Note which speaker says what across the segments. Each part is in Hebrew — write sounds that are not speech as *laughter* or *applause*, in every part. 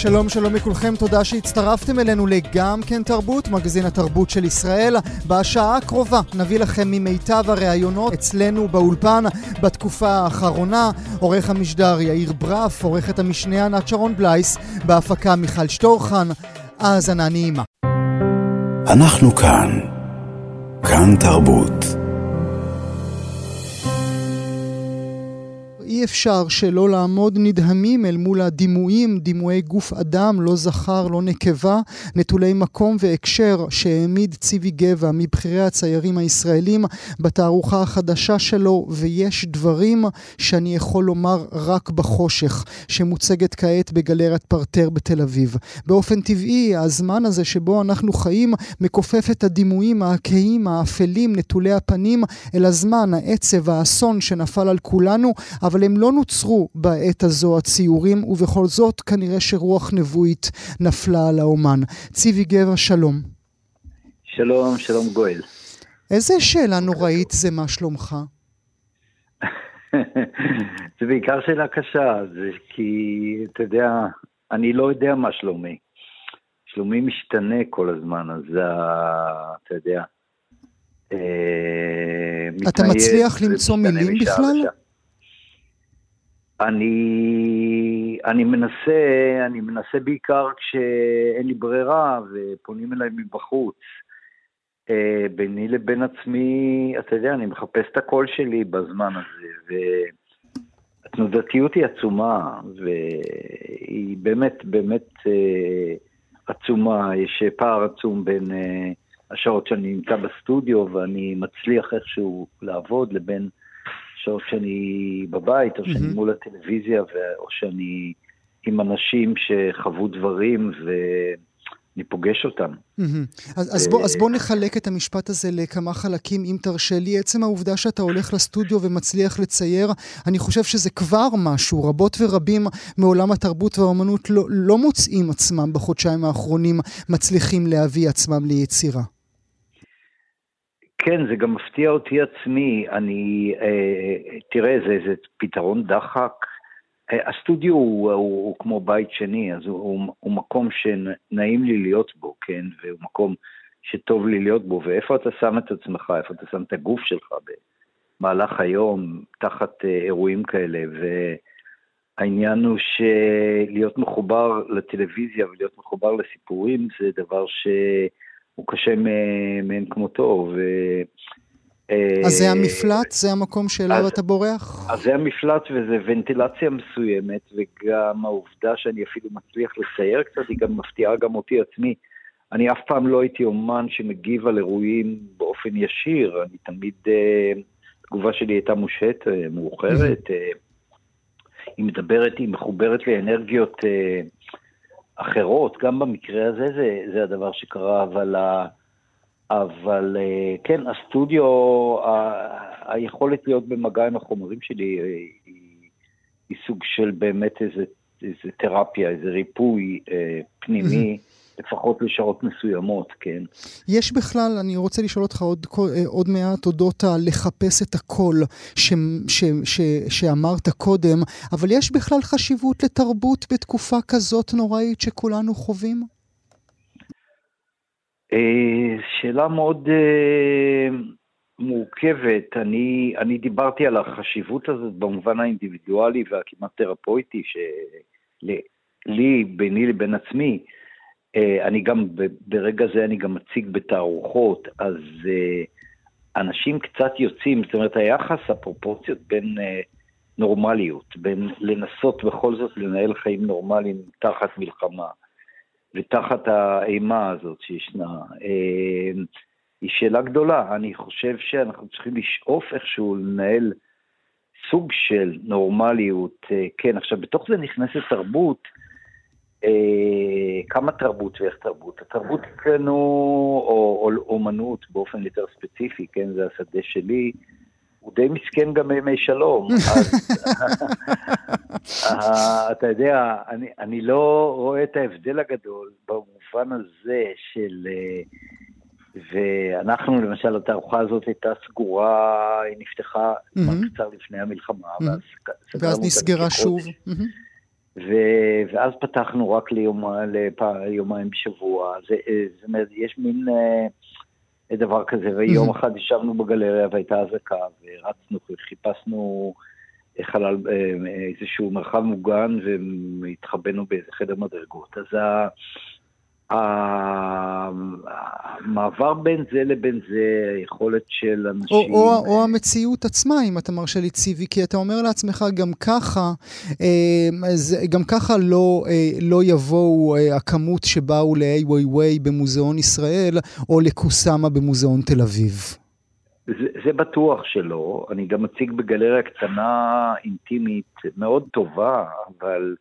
Speaker 1: שלום שלום לכולכם, תודה שהצטרפתם אלינו לגם כן תרבות, מגזין התרבות של ישראל. בשעה הקרובה נביא לכם ממיטב הראיונות אצלנו באולפן בתקופה האחרונה. עורך המשדר יאיר ברף, עורכת המשנה ענת שרון בלייס, בהפקה מיכל שטורחן. האזנה נעימה.
Speaker 2: אנחנו כאן. כאן תרבות.
Speaker 1: אפשר שלא לעמוד נדהמים אל מול הדימויים, דימויי גוף אדם, לא זכר, לא נקבה, נטולי מקום והקשר שהעמיד ציבי גבע מבכירי הציירים הישראלים בתערוכה החדשה שלו, ויש דברים שאני יכול לומר רק בחושך, שמוצגת כעת בגלריית פרטר בתל אביב. באופן טבעי, הזמן הזה שבו אנחנו חיים מכופף את הדימויים הכהים, האפלים, נטולי הפנים, אל הזמן, העצב, האסון שנפל על כולנו, אבל הם לא נוצרו בעת הזו הציורים, ובכל זאת כנראה שרוח נבואית נפלה על האומן. ציבי גבע, שלום.
Speaker 3: שלום, שלום גואל.
Speaker 1: איזה שאלה נוראית זה מה שלומך? *laughs*
Speaker 3: זה בעיקר שאלה קשה, זה כי, אתה יודע, אני לא יודע מה שלומי. שלומי משתנה כל הזמן, אז אתה יודע.
Speaker 1: אה, אתה מצליח למצוא מילים בכלל?
Speaker 3: אני, אני מנסה, אני מנסה בעיקר כשאין לי ברירה ופונים אליי מבחוץ. אה, ביני לבין עצמי, אתה יודע, אני מחפש את הקול שלי בזמן הזה, והתנודתיות היא עצומה, והיא באמת באמת אה, עצומה, יש פער עצום בין אה, השעות שאני נמצא בסטודיו ואני מצליח איכשהו לעבוד לבין שעות שאני בבית, או שאני מול הטלוויזיה, או שאני עם אנשים שחוו דברים ואני פוגש אותם.
Speaker 1: אז, אז, בוא, אז בוא נחלק את המשפט הזה לכמה חלקים, אם תרשה לי. עצם העובדה שאתה הולך לסטודיו ומצליח לצייר, אני חושב שזה כבר משהו. רבות ורבים מעולם התרבות והאומנות לא, לא מוצאים עצמם בחודשיים האחרונים מצליחים להביא עצמם ליצירה.
Speaker 3: כן, זה גם מפתיע אותי עצמי. אני, אה, תראה, זה, זה פתרון דחק. אה, הסטודיו הוא, הוא, הוא כמו בית שני, אז הוא, הוא, הוא מקום שנעים לי להיות בו, כן? והוא מקום שטוב לי להיות בו, ואיפה אתה שם את עצמך, איפה אתה שם את הגוף שלך במהלך היום, תחת אה, אירועים כאלה, והעניין הוא שלהיות מחובר לטלוויזיה ולהיות מחובר לסיפורים זה דבר ש... הוא קשה מאין כמותו. ו...
Speaker 1: אה, אז זה המפלט? זה המקום שאליו אתה בורח?
Speaker 3: אז זה המפלט וזה ונטילציה מסוימת, וגם העובדה שאני אפילו מצליח לצייר קצת, היא גם מפתיעה גם אותי עצמי. אני אף פעם לא הייתי אומן שמגיב על אירועים באופן ישיר, אני תמיד, אה, התגובה שלי הייתה מושהת, אה, מאוחרת. היא מדברת, היא מחוברת לאנרגיות אחרות, גם במקרה הזה זה, זה הדבר שקרה, אבל, אבל אה, כן, הסטודיו, ה, היכולת להיות במגע עם החומרים שלי אה, היא, היא סוג של באמת איזה, איזה תרפיה, איזה ריפוי אה, פנימי. לפחות לשעות מסוימות, כן.
Speaker 1: יש בכלל, אני רוצה לשאול אותך עוד, אה, עוד מעט אודות הלחפש את הקול ש, ש, ש, שאמרת קודם, אבל יש בכלל חשיבות לתרבות בתקופה כזאת נוראית שכולנו חווים?
Speaker 3: אה, שאלה מאוד אה, מורכבת. אני, אני דיברתי על החשיבות הזאת במובן האינדיבידואלי והכמעט תרפויטי, שלי, ביני לבין עצמי, אני גם, ברגע זה אני גם מציג בתערוכות, אז אה, אנשים קצת יוצאים, זאת אומרת, היחס, הפרופורציות בין אה, נורמליות, בין לנסות בכל זאת לנהל חיים נורמליים תחת מלחמה ותחת האימה הזאת שישנה, היא שאלה גדולה. אני חושב שאנחנו צריכים לשאוף איכשהו לנהל סוג של נורמליות. כן, עכשיו, בתוך זה נכנסת תרבות, אה, כמה תרבות ואיך תרבות. התרבות אצלנו, או, או אומנות באופן יותר ספציפי, כן, זה השדה שלי, הוא די מסכן גם בימי שלום. *laughs* אז אה, אתה יודע, אני, אני לא רואה את ההבדל הגדול במובן הזה של... אה, ואנחנו, למשל, התערוכה הזאת הייתה סגורה, היא נפתחה mm-hmm. קצר לפני המלחמה,
Speaker 1: mm-hmm. ואז, ואז נסגרה שוב. Mm-hmm.
Speaker 3: ו- ואז פתחנו רק ליומיים ליומיים בשבוע. זה, זאת אומרת, יש מין אה, דבר כזה, ויום mm-hmm. אחד ישבנו בגלריה והייתה אזעקה, ורצנו, חיפשנו חלל, אה, איזשהו מרחב מוגן, והתחבאנו באיזה חדר מדרגות. אז ה... המעבר בין זה לבין זה, היכולת של אנשים...
Speaker 1: או, או, או המציאות עצמה, אם אתה מרשה לי ציבי, כי אתה אומר לעצמך, גם ככה, אה, גם ככה לא, אה, לא יבואו אה, הכמות שבאו ווי ווי במוזיאון ישראל, או לקוסאמה במוזיאון תל אביב.
Speaker 3: זה, זה בטוח שלא. אני גם מציג בגלריה קטנה, אינטימית, מאוד טובה, אבל...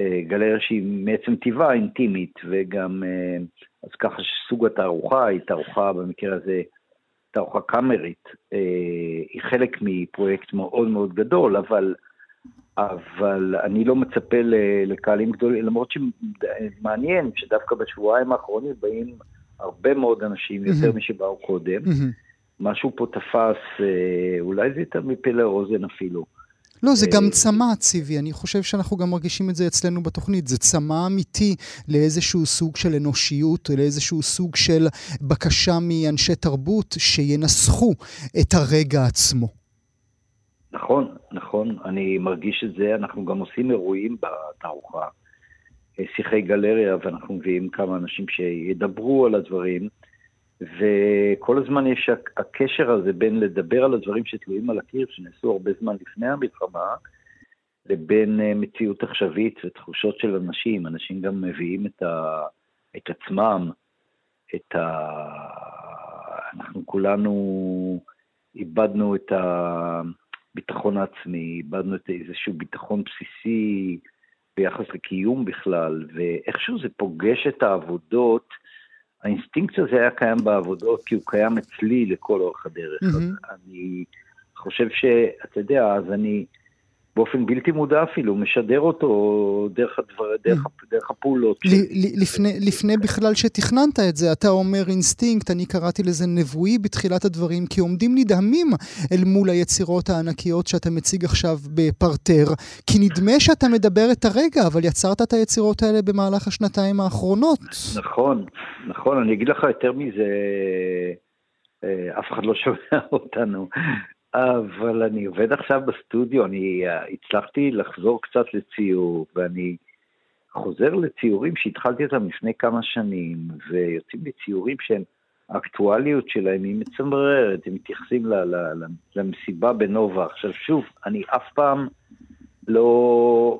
Speaker 3: אה, גלריה שהיא מעצם טבעה אינטימית, וגם, אה, אז ככה שסוג התערוכה היא תערוכה, במקרה הזה, תערוכה קאמרית, אה, היא חלק מפרויקט מאוד מאוד גדול, אבל, אבל אני לא מצפה לקהלים גדולים, למרות שמעניין שדווקא בשבועיים האחרונים באים הרבה מאוד אנשים, יותר mm-hmm. משבאו קודם. Mm-hmm. משהו פה תפס, אולי זה יותר מפה לאוזן אפילו.
Speaker 1: לא, זה גם צמא, ציבי. אני חושב שאנחנו גם מרגישים את זה אצלנו בתוכנית. זה צמא אמיתי לאיזשהו סוג של אנושיות, לאיזשהו סוג של בקשה מאנשי תרבות שינסחו את הרגע עצמו.
Speaker 3: נכון, נכון, אני מרגיש את זה. אנחנו גם עושים אירועים בתערוכה, שיחי גלריה, ואנחנו מביאים כמה אנשים שידברו על הדברים. וכל הזמן יש הקשר הזה בין לדבר על הדברים שתלויים על הקיר, שנעשו הרבה זמן לפני המלחמה, לבין אה, מציאות עכשווית ותחושות של אנשים. אנשים גם מביאים את, ה, את עצמם, את ה... אנחנו כולנו איבדנו את הביטחון העצמי, איבדנו את איזשהו ביטחון בסיסי ביחס לקיום בכלל, ואיכשהו זה פוגש את העבודות, האינסטינקט הזה היה קיים בעבודות, כי הוא קיים אצלי לכל אורך הדרך. Mm-hmm. אני חושב שאתה יודע, אז אני באופן בלתי מודע אפילו משדר אותו דרך, הדבר, דרך, mm. דרך הפעולות.
Speaker 1: ל- לפני, לפני בכלל שתכננת את זה, אתה אומר אינסטינקט, אני קראתי לזה נבואי בתחילת הדברים, כי עומדים נדהמים אל מול היצירות הענקיות שאתה מציג עכשיו בפרטר, כי נדמה שאתה מדבר את הרגע, אבל יצרת את היצירות האלה במהלך השנתיים האחרונות.
Speaker 3: נכון, נכון, אני אגיד לך יותר מזה, אה, אף אחד לא שומע *laughs* אותנו. אבל אני עובד עכשיו בסטודיו, אני אה, הצלחתי לחזור קצת לציור, ואני חוזר לציורים שהתחלתי אותם לפני כמה שנים, ויוצאים לי ציורים שהם, האקטואליות שלהם היא מצמררת, הם מתייחסים ל, ל, ל, למסיבה בנובה. עכשיו שוב, אני אף פעם לא,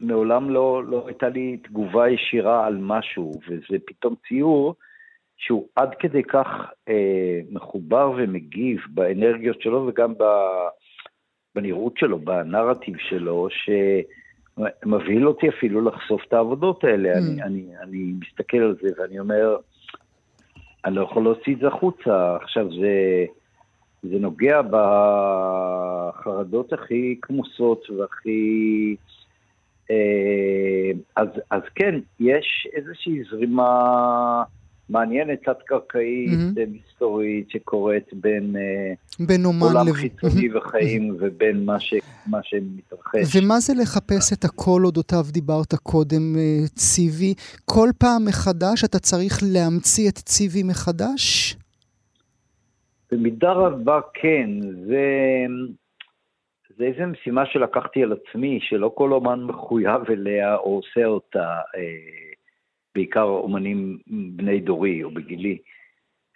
Speaker 3: מעולם לא, לא הייתה לי תגובה ישירה על משהו, וזה פתאום ציור שהוא עד כדי כך אה, מחובר ומגיב באנרגיות שלו וגם ב, בנראות שלו, בנרטיב שלו, שמבהיל אותי אפילו לחשוף את העבודות האלה. Mm. אני, אני, אני מסתכל על זה ואני אומר, אני לא יכול להוציא את זה החוצה. עכשיו, זה, זה נוגע בחרדות הכי כמוסות והכי... אה, אז, אז כן, יש איזושהי זרימה... מעניינת, תת-קרקעית, mm-hmm. מסתורית, שקורית בין, אה, בין עולם לב... חיצוני וחיים ובין מה, ש... מה שמתרחש.
Speaker 1: ומה זה לחפש את הקול אודותיו דיברת קודם, אה, ציבי? כל פעם מחדש אתה צריך להמציא את ציבי מחדש?
Speaker 3: במידה רבה כן. זה... זה איזו משימה שלקחתי על עצמי, שלא כל אומן מחויב אליה או עושה אותה. אה, בעיקר אומנים בני דורי או בגילי.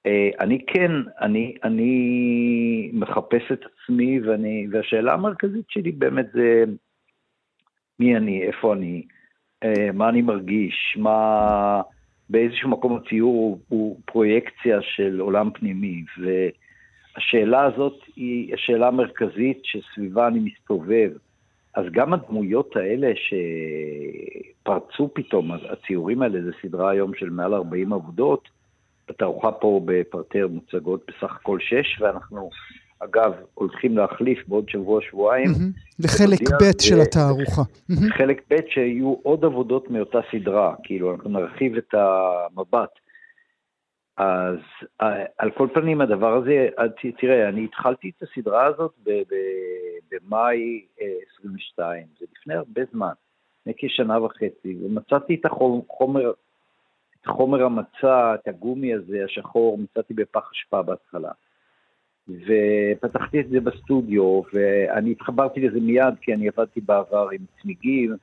Speaker 3: אה, אני כן, אני, אני מחפש את עצמי, ואני, והשאלה המרכזית שלי באמת זה מי אני, איפה אני, אה, מה אני מרגיש, מה... באיזשהו מקום הציור הוא, הוא פרויקציה של עולם פנימי, והשאלה הזאת היא השאלה המרכזית שסביבה אני מסתובב. אז גם הדמויות האלה שפרצו פתאום, הציורים האלה, זו סדרה היום של מעל 40 עבודות, בתערוכה פה בפרטר מוצגות בסך הכל שש, ואנחנו, אגב, הולכים להחליף בעוד שבוע-שבועיים.
Speaker 1: לחלק ב' של התערוכה.
Speaker 3: חלק ב' שיהיו עוד עבודות מאותה סדרה, כאילו, אנחנו נרחיב את המבט. אז על כל פנים הדבר הזה, תראה, אני התחלתי את הסדרה הזאת במאי 22, אה, זה לפני הרבה זמן, לפני כשנה וחצי, ומצאתי את החומר, את חומר המצע, את הגומי הזה, השחור, מצאתי בפח אשפה בהתחלה. ופתחתי את זה בסטודיו, ואני התחברתי לזה מיד, כי אני עבדתי בעבר עם צמיגים,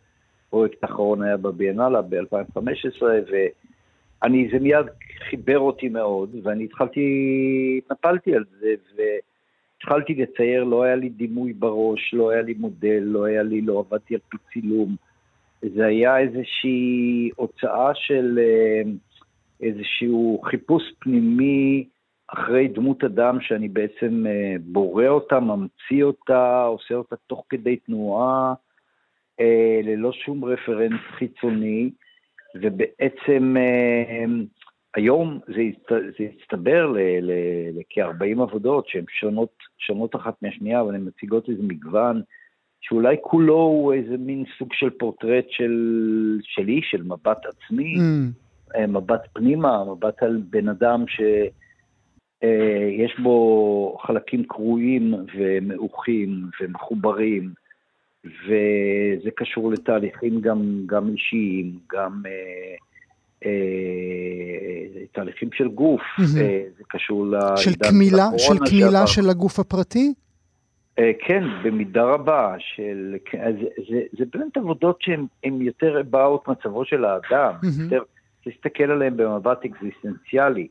Speaker 3: פרויקט האחרון היה בביאנלה ב-2015, ואני, זה מיד חיבר אותי מאוד, ואני התחלתי, התנפלתי על זה, והתחלתי לצייר, לא היה לי דימוי בראש, לא היה לי מודל, לא היה לי, לא עבדתי על פי צילום. זה היה איזושהי הוצאה של אה, איזשהו חיפוש פנימי אחרי דמות אדם שאני בעצם אה, בורא אותה, ממציא אותה, עושה אותה תוך כדי תנועה, אה, ללא שום רפרנס חיצוני, ובעצם היום זה, זה הצטבר לכ-40 עבודות שהן שונות, שונות אחת מהשנייה, אבל הן מציגות איזה מגוון שאולי כולו הוא איזה מין סוג של פורטרט של, שלי, של מבט עצמי, mm. מבט פנימה, מבט על בן אדם שיש אה, בו חלקים קרועים ומעוכים ומחוברים, וזה קשור לתהליכים גם, גם אישיים, גם... אה, אה, תהליכים של גוף, אה, זה קשור לעידן
Speaker 1: של קמילה, של קמילה של הגוף הפרטי?
Speaker 3: אה, כן, במידה רבה, של, זה, זה, זה באמת עבודות שהן יותר באות מצבו של האדם, יותר להסתכל עליהן במבט אקזיסטנציאלי,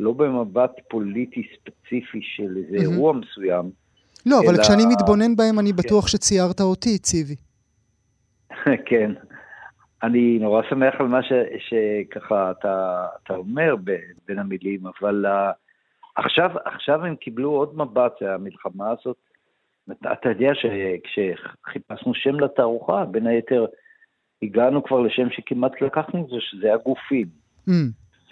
Speaker 3: לא במבט פוליטי ספציפי של איזה אירוע מסוים.
Speaker 1: לא. אבל כשאני מתבונן בהם, אני כן. בטוח שציירת אותי, ציבי. *laughs*
Speaker 3: כן. אני נורא שמח על מה ש, שככה אתה, אתה אומר בין המילים, אבל uh, עכשיו, עכשיו הם קיבלו עוד מבט, המלחמה הזאת. אתה יודע שכשחיפשנו שם לתערוכה, בין היתר הגענו כבר לשם שכמעט לקחנו את זה, שזה הגופים. Mm.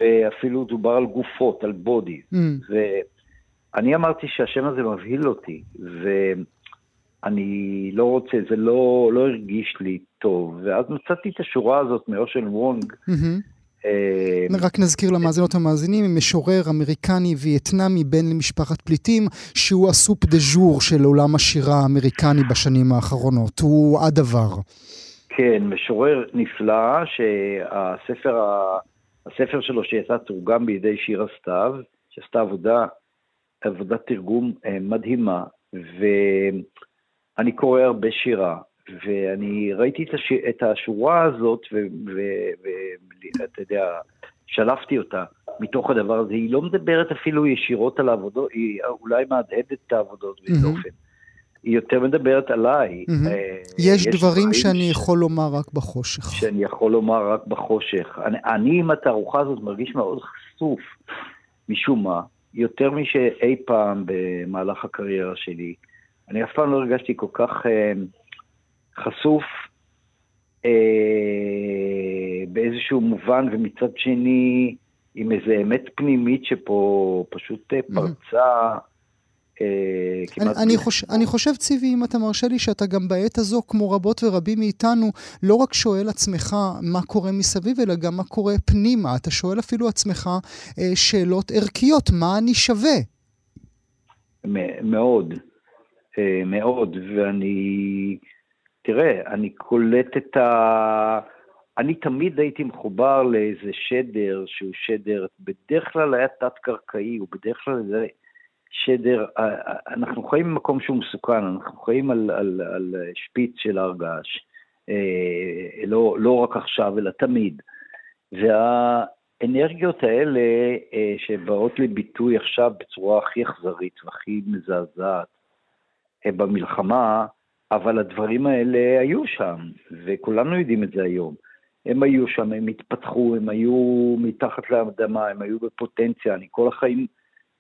Speaker 3: ואפילו דובר על גופות, על בודי. Mm. ואני אמרתי שהשם הזה מבהיל אותי, ואני לא רוצה, זה לא, לא הרגיש לי טוב, ואז מצאתי את השורה הזאת מאושן וונג.
Speaker 1: אה, רק נזכיר למאזינות המאזינים, משורר אמריקני וייטנאמי בן למשפחת פליטים, שהוא הסופ דה ז'ור של עולם השירה האמריקני בשנים האחרונות, הוא הדבר.
Speaker 3: כן, משורר נפלא, שהספר הספר שלו שיצא תורגם בידי שירה סתיו, שעשתה עבודה, עבודת תרגום אה, מדהימה, ואני קורא הרבה שירה, ואני ראיתי את, הש... את השורה הזאת, ואתה יודע, שלפתי אותה מתוך הדבר הזה. היא לא מדברת אפילו ישירות על העבודות, היא אולי מהדהדת את העבודות באיזה אופן. היא יותר מדברת עליי.
Speaker 1: Mm-hmm. יש, יש דברים שאני ש... יכול לומר רק בחושך.
Speaker 3: שאני יכול לומר רק בחושך. אני, אני עם התערוכה הזאת מרגיש מאוד חשוף, משום מה, יותר משאי פעם במהלך הקריירה שלי. אני אף פעם לא הרגשתי כל כך... אה, חשוף אה, באיזשהו מובן, ומצד שני עם איזו אמת פנימית שפה פשוט אה. פרצה.
Speaker 1: אה, אני, אני, חוש, אני חושב, ציבי, אם אתה מרשה לי, שאתה גם בעת הזו, כמו רבות ורבים מאיתנו, לא רק שואל עצמך מה קורה מסביב, אלא גם מה קורה פנימה. אתה שואל אפילו עצמך אה, שאלות ערכיות, מה אני שווה?
Speaker 3: מאוד, אה, מאוד, ואני תראה, אני קולט את ה... אני תמיד הייתי מחובר לאיזה שדר שהוא שדר, בדרך כלל היה תת-קרקעי, הוא בדרך כלל זה שדר, אנחנו חיים במקום שהוא מסוכן, אנחנו חיים על, על, על שפיץ של הר געש, אה, לא, לא רק עכשיו, אלא תמיד. והאנרגיות האלה אה, שבאות לביטוי עכשיו בצורה הכי אכזרית והכי מזעזעת אה, במלחמה, אבל הדברים האלה היו שם, וכולנו יודעים את זה היום. הם היו שם, הם התפתחו, הם היו מתחת לאדמה, הם היו בפוטנציה, אני כל החיים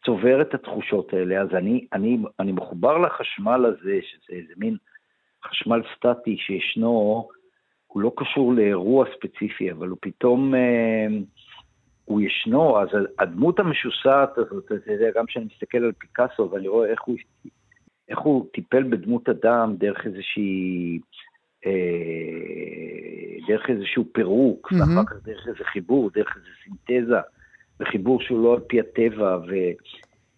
Speaker 3: צובר את התחושות האלה, אז אני, אני, אני מחובר לחשמל הזה, שזה איזה מין חשמל סטטי שישנו, הוא לא קשור לאירוע ספציפי, אבל הוא פתאום, אה, הוא ישנו, אז הדמות המשוסעת הזאת, אתה יודע, גם כשאני מסתכל על פיקאסו ואני רואה איך הוא, איך הוא טיפל בדמות אדם דרך איזושהי, אה, דרך איזשהו פירוק, mm-hmm. ואחר כך דרך איזה חיבור, דרך איזה סינתזה, וחיבור שהוא לא על פי הטבע, ו...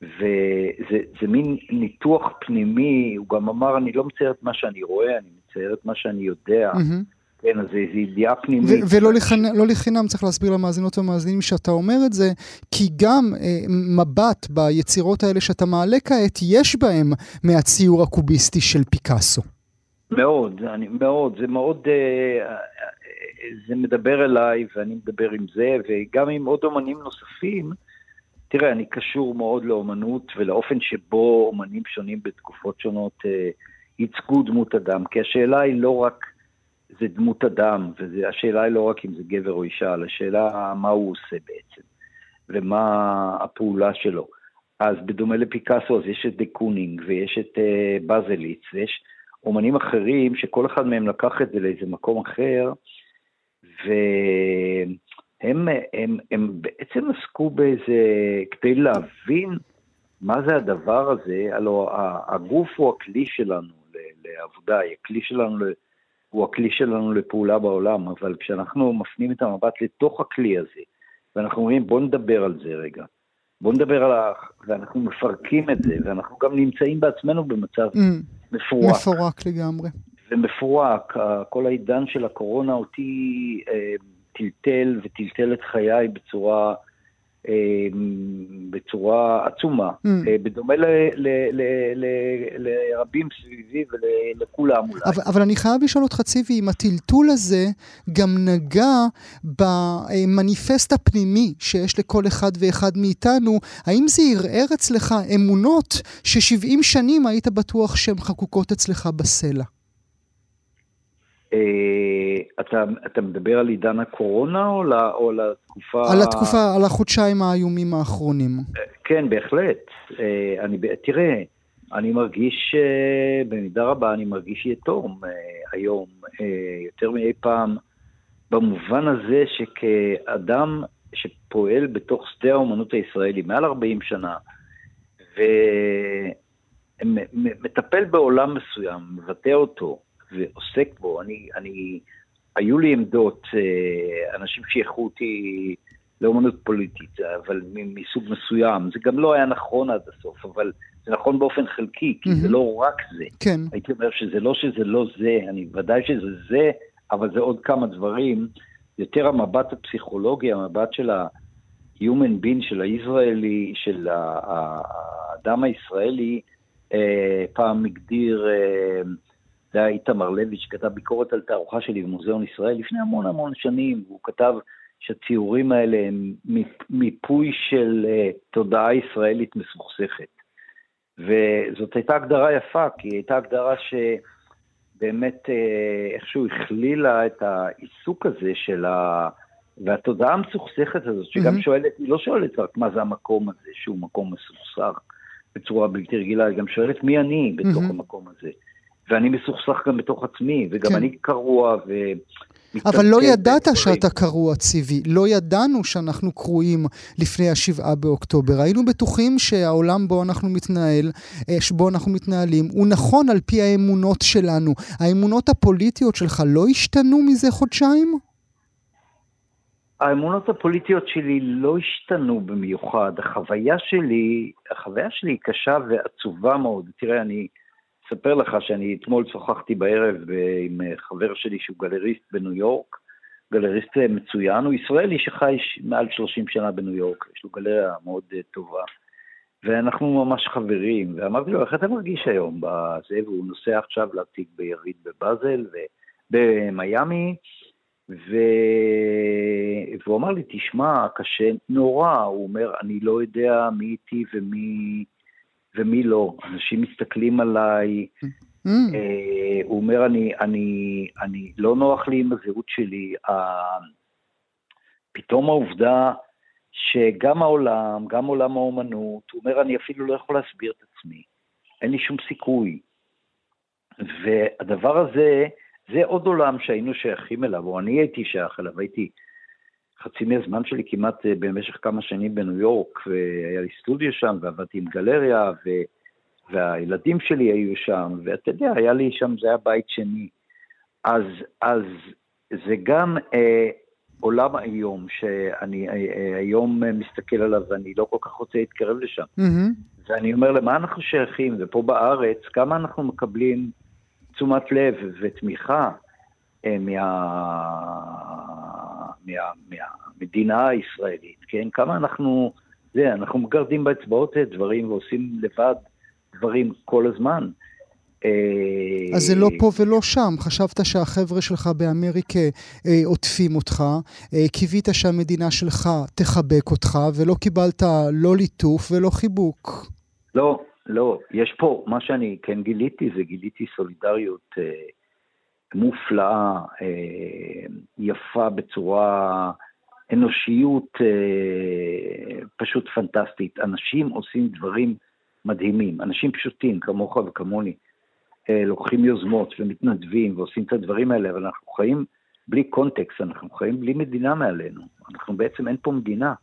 Speaker 3: וזה מין ניתוח פנימי, הוא גם אמר, אני לא מצייר את מה שאני רואה, אני מצייר את מה שאני יודע. Mm-hmm. כן, אז זו ידיעה פנימית.
Speaker 1: ולא לחינם, לא לחינם צריך להסביר למאזינות ומאזינים שאתה אומר את זה, כי גם אה, מבט ביצירות האלה שאתה מעלה כעת, יש בהם מהציור הקוביסטי של פיקאסו.
Speaker 3: מאוד, אני, מאוד, זה מאוד, אה, אה, זה מדבר אליי ואני מדבר עם זה, וגם עם עוד אומנים נוספים. תראה, אני קשור מאוד לאומנות ולאופן שבו אומנים שונים בתקופות שונות אה, ייצגו דמות אדם, כי השאלה היא לא רק, זה דמות אדם, והשאלה היא לא רק אם זה גבר או אישה, אלא השאלה מה הוא עושה בעצם, ומה הפעולה שלו. אז בדומה לפיקאסו, אז יש את דה קונינג, ויש את אה, בזליץ, ויש אומנים אחרים שכל אחד מהם לקח את זה לאיזה מקום אחר, ו... הם, הם, בעצם עסקו באיזה, כדי להבין מה זה הדבר הזה, הלוא הגוף הוא הכלי שלנו לעבודה, הכלי שלנו, הוא הכלי שלנו לפעולה בעולם, אבל כשאנחנו מפנים את המבט לתוך הכלי הזה, ואנחנו אומרים בוא נדבר על זה רגע, בוא נדבר על ה... ואנחנו מפרקים את זה, ואנחנו גם נמצאים בעצמנו במצב mm, מפורק.
Speaker 1: מפורק לגמרי.
Speaker 3: ומפורק, כל העידן של הקורונה אותי... אה, טלטל וטלטל את חיי בצורה, בצורה עצומה, mm. אה, בדומה ל, ל, ל, ל, לרבים סביבי ולכולם אולי.
Speaker 1: אבל, אבל אני חייב לשאול אותך, ציבי, אם הטלטול הזה גם נגע במניפסט הפנימי שיש לכל אחד ואחד מאיתנו, האם זה ערער אצלך אמונות ש-70 שנים היית בטוח שהן חקוקות אצלך בסלע?
Speaker 3: אה, אתה, אתה מדבר על עידן הקורונה או, או על התקופה...
Speaker 1: על התקופה, על החודשיים האיומים האחרונים.
Speaker 3: אה, כן, בהחלט. אה, אני, תראה, אני מרגיש, במידה רבה אני מרגיש יתום היום, יותר מאי פעם, במובן הזה שכאדם שפועל בתוך שדה האומנות הישראלי מעל 40 שנה, ומטפל בעולם מסוים, מבטא אותו, ועוסק בו. אני, אני, היו לי עמדות, אה, אנשים שייכו אותי לאומנות פוליטית, אבל מסוג מסוים. זה גם לא היה נכון עד הסוף, אבל זה נכון באופן חלקי, כי mm-hmm. זה לא רק זה.
Speaker 1: כן.
Speaker 3: הייתי אומר שזה לא שזה לא זה, אני ודאי שזה זה, אבל זה עוד כמה דברים. יותר המבט הפסיכולוגי, המבט של ה-human being, של הישראלי, של האדם הישראלי, אה, פעם הגדיר אה, זה היה איתמר לוי שכתב ביקורת על תערוכה שלי במוזיאון ישראל לפני המון המון שנים, והוא כתב שהציורים האלה הם מיפוי של uh, תודעה ישראלית מסוכסכת. וזאת הייתה הגדרה יפה, כי היא הייתה הגדרה שבאמת uh, איכשהו הכלילה את העיסוק הזה של ה... והתודעה המסוכסכת הזאת, שגם mm-hmm. שואלת, היא לא שואלת רק מה זה המקום הזה, שהוא מקום מסוכסך בצורה בלתי רגילה, היא גם שואלת מי אני בתוך mm-hmm. המקום הזה. ואני מסוכסך גם בתוך עצמי, וגם כן. אני קרוע ו...
Speaker 1: אבל לא ידעת. שאתה קרוע, ציבי. לא ידענו שאנחנו קרועים לפני השבעה באוקטובר. היינו בטוחים שהעולם בו אנחנו מתנהל, אה, שבו אנחנו מתנהלים, הוא נכון על פי האמונות שלנו. האמונות הפוליטיות שלך לא השתנו מזה חודשיים?
Speaker 3: האמונות הפוליטיות שלי לא השתנו במיוחד. החוויה שלי, החוויה שלי היא קשה ועצובה מאוד. תראה, אני... אספר לך שאני אתמול שוחחתי בערב עם חבר שלי שהוא גלריסט בניו יורק, גלריסט מצוין, הוא ישראלי שחי מעל 30 שנה בניו יורק, יש לו גלריה מאוד אה, טובה, ואנחנו ממש חברים, ואמרתי לו, איך אתה מרגיש היום? בזה, והוא נוסע עכשיו להציג ביריד בבאזל ובמיאמי, ו... והוא אמר לי, תשמע, קשה נורא, הוא אומר, אני לא יודע מי איתי ומי... ומי לא. אנשים מסתכלים עליי, mm. אה, הוא אומר, אני, אני, אני, לא נוח לי עם הזהות שלי. אה, פתאום העובדה שגם העולם, גם עולם האומנות, הוא אומר, אני אפילו לא יכול להסביר את עצמי. אין לי שום סיכוי. והדבר הזה, זה עוד עולם שהיינו שייכים אליו, או אני הייתי שייך אליו, הייתי חצי מהזמן שלי כמעט אה, במשך כמה שנים בניו יורק, והיה לי סטודיו שם, ועבדתי עם גלריה, ו... והילדים שלי היו שם, ואתה יודע, היה לי שם, זה היה בית שני. אז, אז זה גם אה, עולם היום, שאני אה, אה, היום מסתכל עליו ואני לא כל כך רוצה להתקרב לשם. Mm-hmm. ואני אומר, למה אנחנו שייכים? ופה בארץ, כמה אנחנו מקבלים תשומת לב ותמיכה אה, מה, מה, מהמדינה הישראלית, כן? כמה אנחנו, זה, אנחנו מגרדים באצבעות דברים ועושים לבד דברים כל הזמן.
Speaker 1: אז זה לא פה ולא שם. חשבת שהחבר'ה שלך באמריקה אה, עוטפים אותך, אה, קיווית שהמדינה שלך תחבק אותך, ולא קיבלת לא ליטוף ולא חיבוק.
Speaker 3: לא, לא. יש פה, מה שאני כן גיליתי, זה גיליתי סולידריות אה, מופלאה, אה, יפה בצורה, אנושיות אה, פשוט פנטסטית. אנשים עושים דברים מדהימים, אנשים פשוטים כמוך וכמוני. אה, לוקחים יוזמות ומתנדבים ועושים את הדברים האלה, אבל אנחנו חיים בלי קונטקסט, אנחנו חיים בלי מדינה מעלינו. אנחנו בעצם, אין פה מדינה.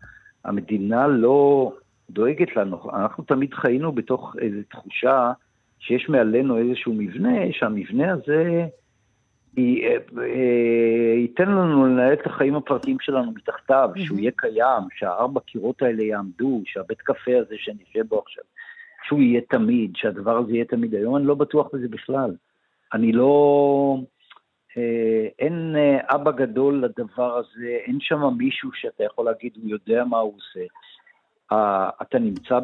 Speaker 3: המדינה לא דואגת לנו. אנחנו תמיד חיינו בתוך איזו תחושה שיש מעלינו איזשהו מבנה, שהמבנה הזה ייתן לנו לנהל את החיים הפרטיים שלנו מתחתיו. שהוא יהיה קיים, שהארבע קירות האלה יעמדו, שהבית קפה הזה שנשב בו עכשיו שהוא יהיה תמיד, שהדבר הזה יהיה תמיד. היום אני לא בטוח בזה בכלל. אני לא... אה, אין אה, אבא גדול לדבר הזה, אין שם מישהו שאתה יכול להגיד, הוא יודע מה הוא עושה. אה, אתה נמצא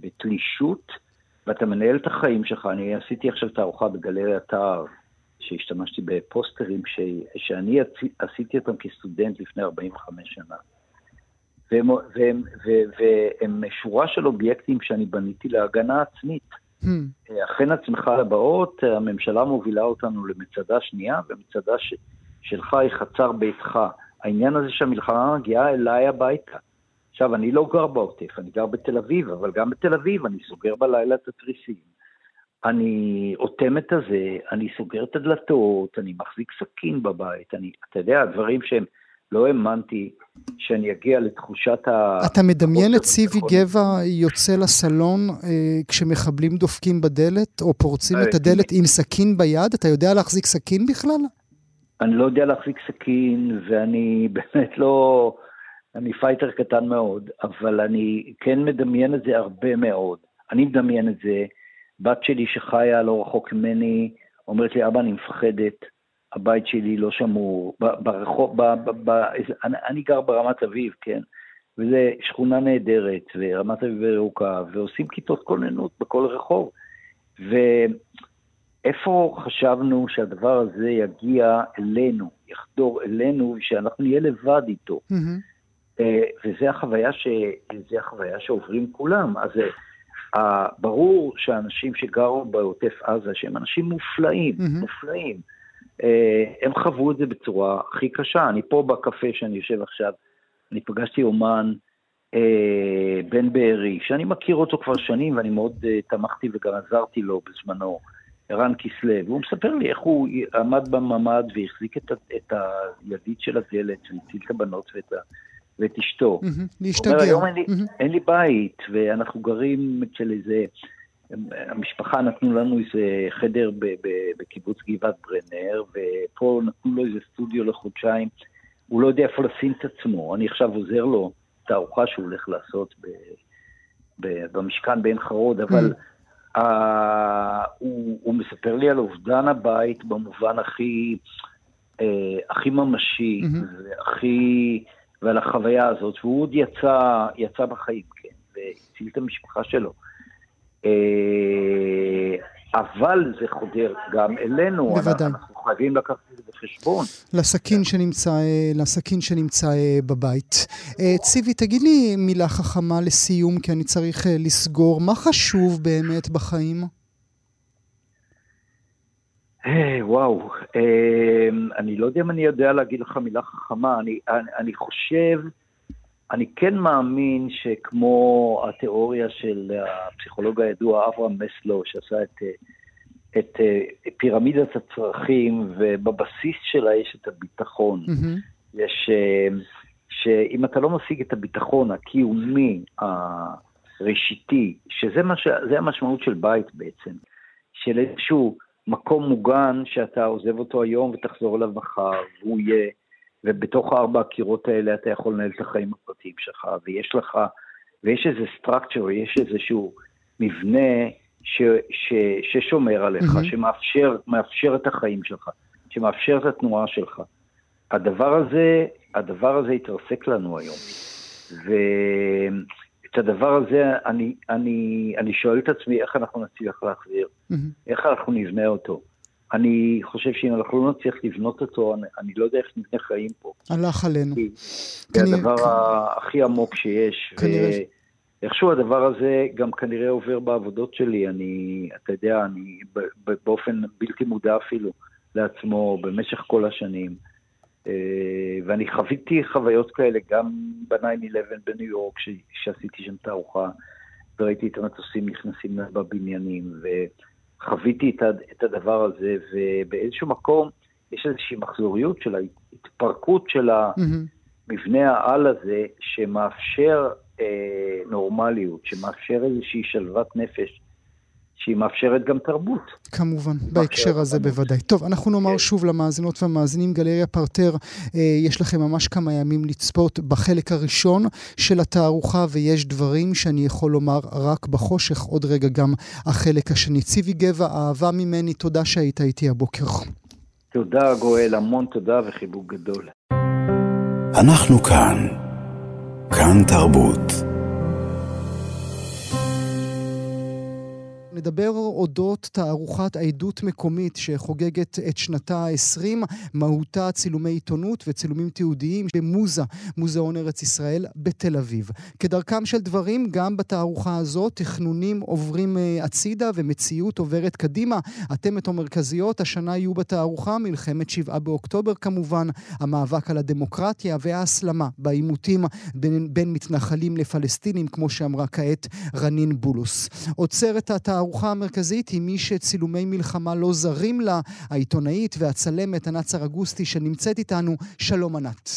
Speaker 3: בתלישות ואתה מנהל את החיים שלך. אני עשיתי עכשיו תערוכה בגלריה תער, שהשתמשתי בפוסטרים ש, שאני עשיתי אותם כסטודנט לפני 45 שנה. והם, והם, והם, והם שורה של אובייקטים שאני בניתי להגנה עצמית. Hmm. אכן עצמך לבאות, הממשלה מובילה אותנו למצדה שנייה, ומצדה ש, שלך היא חצר ביתך. העניין הזה שהמלחמה מגיעה אליי הביתה. עכשיו, אני לא גר בעוטף, אני גר בתל אביב, אבל גם בתל אביב אני סוגר בלילה את התריסים. אני אוטם את הזה, אני סוגר את הדלתות, אני מחזיק סכין בבית, אני, אתה יודע, דברים שהם לא האמנתי שאני אגיע לתחושת ה...
Speaker 1: אתה מדמיין את ציבי גבע יוצא לסלון אה, כשמחבלים דופקים בדלת, או פורצים את אה, הדלת עם סכין ביד? אתה יודע להחזיק סכין בכלל?
Speaker 3: אני לא יודע להחזיק סכין, ואני *laughs* באמת לא... אני פייטר קטן מאוד, אבל אני כן מדמיין את זה הרבה מאוד. אני מדמיין את זה, בת שלי שחיה לא רחוק ממני, אומרת לי, אבא, אני מפחדת. הבית שלי לא שמור, ברחוב, ב, ב, ב, אני, אני גר ברמת אביב, כן, וזו שכונה נהדרת, ורמת אביב ירוקה, ועושים כיתות כוננות בכל רחוב. ואיפה חשבנו שהדבר הזה יגיע אלינו, יחדור אלינו, ושאנחנו נהיה לבד איתו? Mm-hmm. וזה החוויה, ש... החוויה שעוברים כולם. אז uh, ברור שאנשים שגרו בעוטף עזה, שהם אנשים מופלאים, mm-hmm. מופלאים, אה, הם חוו את זה בצורה הכי קשה. אני פה בקפה שאני יושב עכשיו, אני פגשתי אומן אה, בן בארי, שאני מכיר אותו כבר שנים ואני מאוד אה, תמכתי וגם עזרתי לו בזמנו, ערן כסלו, והוא מספר לי איך הוא עמד בממ"ד והחזיק את, את הידית של הדלת והציל את הבנות ואת, ואת אשתו.
Speaker 1: להשתגע. הוא אומר,
Speaker 3: היום אין לי, אין לי בית, ואנחנו גרים אצל איזה... המשפחה נתנו לנו איזה חדר בקיבוץ גבעת ברנר, ופה נתנו לו איזה סטודיו לחודשיים. הוא לא יודע איפה לשים את עצמו. אני עכשיו עוזר לו תערוכה שהוא הולך לעשות ב, ב, במשכן בעין חרוד, אבל mm. uh, הוא, הוא מספר לי על אובדן הבית במובן הכי, uh, הכי ממשי, mm-hmm. והכי, ועל החוויה הזאת, והוא עוד יצא, יצא בחיים, כן, והציל את המשפחה שלו. אה, אבל זה חודר גם אלינו.
Speaker 1: בוודאי.
Speaker 3: אנחנו חייבים לקחת את זה בחשבון.
Speaker 1: לסכין שנמצא, אה, לסכין שנמצא אה, בבית. ציבי, תגיד לי מילה חכמה לסיום, כי אני צריך לסגור. מה חשוב באמת בחיים?
Speaker 3: וואו, אני לא יודע אם אני יודע להגיד לך מילה חכמה. אני, אני, אני חושב... אני כן מאמין שכמו התיאוריה של הפסיכולוג הידוע אברהם מסלו, שעשה את, את uh, פירמידת הצרכים, ובבסיס שלה יש את הביטחון. Mm-hmm. יש, uh, שאם אתה לא משיג את הביטחון הקיומי, הראשיתי, שזה מה. המשמעות של בית בעצם, של איזשהו מקום מוגן שאתה עוזב אותו היום ותחזור אליו מחר, והוא יהיה, ובתוך ארבע הקירות האלה אתה יכול לנהל את החיים הפרטיים שלך, ויש לך, ויש איזה structure, יש איזשהו מבנה ש, ש, ששומר עליך, mm-hmm. שמאפשר את החיים שלך, שמאפשר את התנועה שלך. הדבר הזה, הדבר הזה התרסק לנו היום. ואת הדבר הזה, אני, אני, אני שואל את עצמי איך אנחנו נצליח להחזיר, mm-hmm. איך אנחנו נבנה אותו. אני חושב שאם אנחנו לא נצליח לבנות אותו, אני, אני לא יודע איך נבנה חיים פה.
Speaker 1: הלך עלינו.
Speaker 3: זה הדבר הכי עמוק שיש. כנראה. ו... איכשהו הדבר הזה גם כנראה עובר בעבודות שלי, אני, אתה יודע, אני באופן בלתי מודע אפילו לעצמו במשך כל השנים. אה, ואני חוויתי חוויות כאלה גם ב-9-11 בניו יורק, שעשיתי שם תערוכה, וראיתי את המטוסים נכנסים בבניינים, וחוויתי את הדבר הזה, ובאיזשהו מקום יש איזושהי מחזוריות של ההתפרקות של המבנה העל הזה, שמאפשר אה, נורמליות, שמאפשר איזושהי שלוות נפש. שהיא מאפשרת גם תרבות.
Speaker 1: כמובן, בהקשר הזה תרבות. בוודאי. טוב, אנחנו נאמר כן. שוב למאזינות והמאזינים, גלריה פרטר, אה, יש לכם ממש כמה ימים לצפות בחלק הראשון של התערוכה, ויש דברים שאני יכול לומר רק בחושך, עוד רגע גם החלק השני. ציבי גבע, אהבה ממני, תודה שהיית איתי הבוקר.
Speaker 3: תודה, גואל, המון תודה וחיבוק גדול.
Speaker 2: אנחנו כאן. כאן תרבות.
Speaker 1: נדבר אודות תערוכת עדות מקומית שחוגגת את שנתה ה-20, מהותה צילומי עיתונות וצילומים תיעודיים במוזה, מוזיאון ארץ ישראל בתל אביב. כדרכם של דברים, גם בתערוכה הזאת תכנונים עוברים uh, הצידה ומציאות עוברת קדימה. התמת המרכזיות השנה יהיו בתערוכה, מלחמת שבעה באוקטובר כמובן, המאבק על הדמוקרטיה וההסלמה בעימותים בין, בין מתנחלים לפלסטינים, כמו שאמרה כעת רנין בולוס. עוצרת התערוכה התערוכה המרכזית היא מי שצילומי מלחמה לא זרים לה, העיתונאית והצלמת ענת סרגוסטי שנמצאת איתנו. שלום ענת.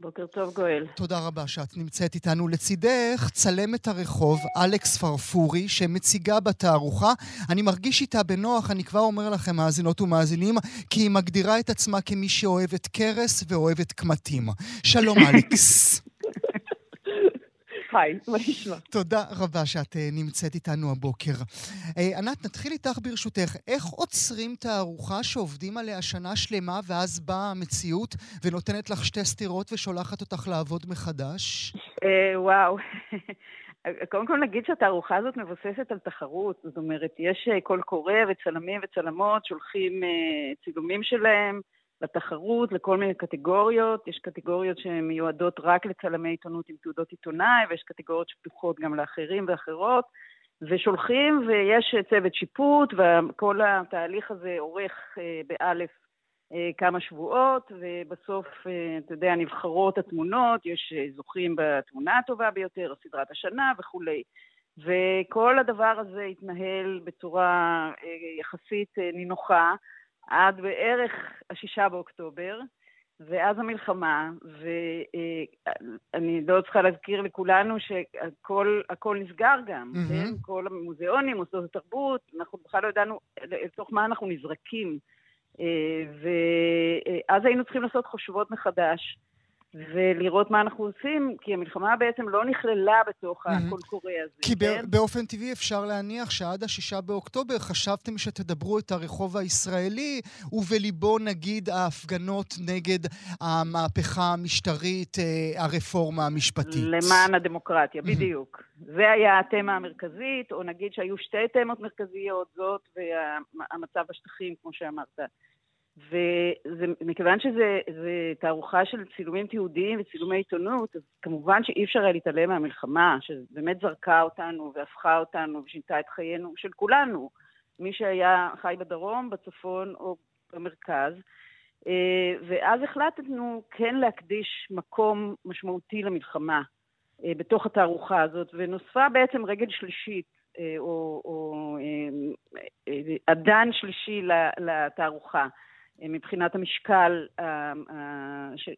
Speaker 4: בוקר טוב גואל.
Speaker 1: תודה רבה שאת נמצאת איתנו. לצידך צלמת הרחוב אלכס פרפורי שמציגה בתערוכה. אני מרגיש איתה בנוח, אני כבר אומר לכם מאזינות ומאזינים, כי היא מגדירה את עצמה כמי שאוהבת קרס ואוהבת קמטים. שלום *laughs* אלכס.
Speaker 4: מה נשמע?
Speaker 1: תודה רבה שאת uh, נמצאת איתנו הבוקר. Uh, ענת, נתחיל איתך ברשותך. איך עוצרים תערוכה שעובדים עליה שנה שלמה ואז באה המציאות ונותנת לך שתי סטירות ושולחת אותך לעבוד מחדש?
Speaker 4: Uh, וואו. *laughs* קודם כל נגיד שהתערוכה הזאת מבוססת על תחרות, זאת אומרת, יש קול קורא וצלמים וצלמות שולחים צילומים שלהם, לתחרות, לכל מיני קטגוריות. יש קטגוריות שמיועדות רק לצלמי עיתונות עם תעודות עיתונאי, ויש קטגוריות שפתוחות גם לאחרים ואחרות. ושולחים, ויש צוות שיפוט, וכל התהליך הזה אורך אה, באלף אה, כמה שבועות, ובסוף, אה, אתה יודע, נבחרות התמונות, יש זוכים בתמונה הטובה ביותר, סדרת השנה וכולי. וכל הדבר הזה התנהל בצורה יחסית נינוחה. עד בערך השישה באוקטובר, ואז המלחמה, ואני לא צריכה להזכיר לכולנו שהכל נסגר גם, mm-hmm. כן? כל המוזיאונים, מוסדות התרבות, אנחנו בכלל לא ידענו לתוך מה אנחנו נזרקים. אה, ואז היינו צריכים לעשות חושבות מחדש. ולראות מה אנחנו עושים, כי המלחמה בעצם לא נכללה בתוך mm-hmm. הקול קורא הזה.
Speaker 1: כי כן? באופן טבעי אפשר להניח שעד השישה באוקטובר חשבתם שתדברו את הרחוב הישראלי, ובליבו נגיד ההפגנות נגד המהפכה המשטרית, אה, הרפורמה המשפטית.
Speaker 4: למען הדמוקרטיה, mm-hmm. בדיוק. זה היה התמה המרכזית, או נגיד שהיו שתי תמות מרכזיות, זאת והמצב בשטחים, כמו שאמרת. ומכיוון שזו תערוכה של צילומים תיעודיים וצילומי עיתונות, אז כמובן שאי אפשר היה להתעלם מהמלחמה, שבאמת זרקה אותנו והפכה אותנו ושינתה את חיינו, של כולנו, מי שהיה חי בדרום, בצפון או במרכז. אה, ואז החלטנו כן להקדיש מקום משמעותי למלחמה אה, בתוך התערוכה הזאת, ונוספה בעצם רגל שלישית או, או אדן שלישי לתערוכה מבחינת המשקל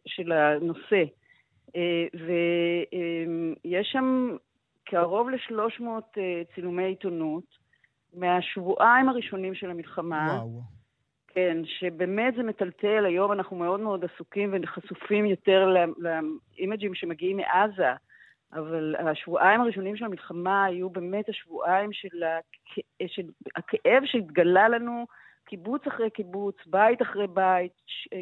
Speaker 4: של הנושא. ויש שם קרוב ל-300 צילומי עיתונות מהשבועיים הראשונים של המלחמה.
Speaker 1: וואו.
Speaker 4: כן, שבאמת זה מטלטל, היום אנחנו מאוד מאוד עסוקים וחשופים יותר לאימג'ים שמגיעים מעזה, אבל השבועיים הראשונים של המלחמה היו באמת השבועיים של, הכ... של הכאב שהתגלה לנו קיבוץ אחרי קיבוץ, בית אחרי בית,